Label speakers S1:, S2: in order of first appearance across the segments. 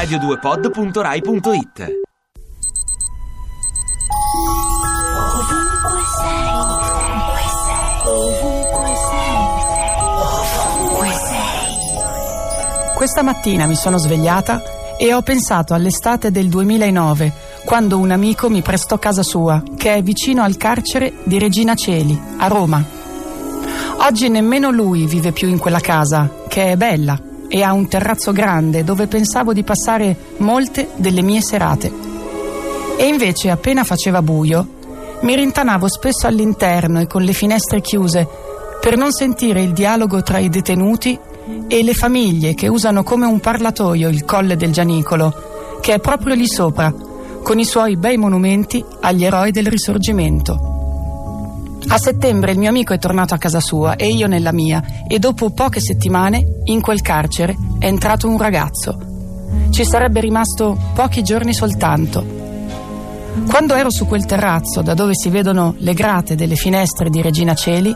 S1: radio2pod.rai.it
S2: Ovunque sei, ovunque sei, ovunque sei, ovunque sei.
S3: Questa mattina mi sono svegliata e ho pensato all'estate del 2009, quando un amico mi prestò casa sua, che è vicino al carcere di Regina Celi, a Roma. Oggi nemmeno lui vive più in quella casa, che è bella e ha un terrazzo grande dove pensavo di passare molte delle mie serate. E invece appena faceva buio, mi rintanavo spesso all'interno e con le finestre chiuse per non sentire il dialogo tra i detenuti e le famiglie che usano come un parlatoio il colle del Gianicolo, che è proprio lì sopra, con i suoi bei monumenti agli eroi del risorgimento. A settembre il mio amico è tornato a casa sua e io nella mia e dopo poche settimane in quel carcere è entrato un ragazzo. Ci sarebbe rimasto pochi giorni soltanto. Quando ero su quel terrazzo da dove si vedono le grate delle finestre di Regina Celi,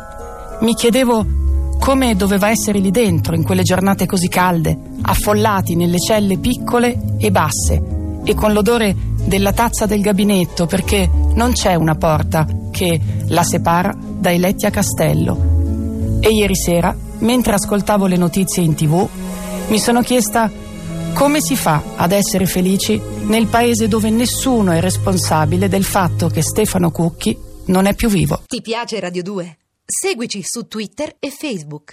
S3: mi chiedevo come doveva essere lì dentro in quelle giornate così calde, affollati nelle celle piccole e basse e con l'odore della tazza del gabinetto perché non c'è una porta che la separa dai letti a castello. E ieri sera, mentre ascoltavo le notizie in tv, mi sono chiesta come si fa ad essere felici nel paese dove nessuno è responsabile del fatto che Stefano Cucchi non è più vivo.
S4: Ti piace Radio 2? Seguici su Twitter e Facebook.